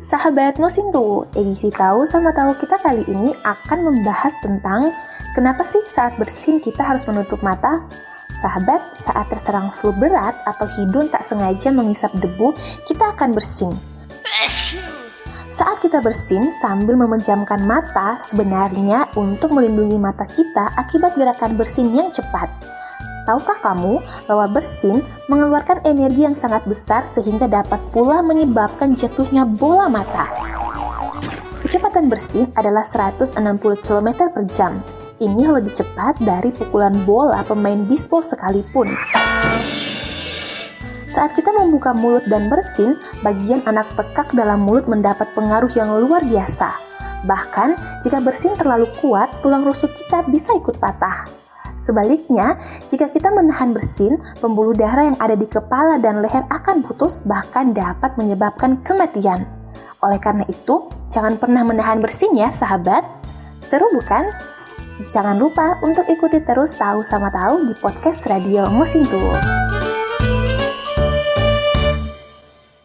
Sahabat Mosintu, edisi Tahu sama Tahu kita kali ini akan membahas tentang kenapa sih saat bersin kita harus menutup mata? Sahabat, saat terserang flu berat atau hidung tak sengaja mengisap debu, kita akan bersin. Saat kita bersin sambil memejamkan mata, sebenarnya untuk melindungi mata kita akibat gerakan bersin yang cepat. Tahukah kamu bahwa bersin mengeluarkan energi yang sangat besar sehingga dapat pula menyebabkan jatuhnya bola mata? Kecepatan bersin adalah 160 km per jam. Ini lebih cepat dari pukulan bola pemain bisbol sekalipun. Saat kita membuka mulut dan bersin, bagian anak pekak dalam mulut mendapat pengaruh yang luar biasa. Bahkan, jika bersin terlalu kuat, tulang rusuk kita bisa ikut patah. Sebaliknya, jika kita menahan bersin, pembuluh darah yang ada di kepala dan leher akan putus bahkan dapat menyebabkan kematian. Oleh karena itu, jangan pernah menahan bersin ya sahabat. Seru bukan? Jangan lupa untuk ikuti terus tahu sama tahu di podcast Radio Musintu.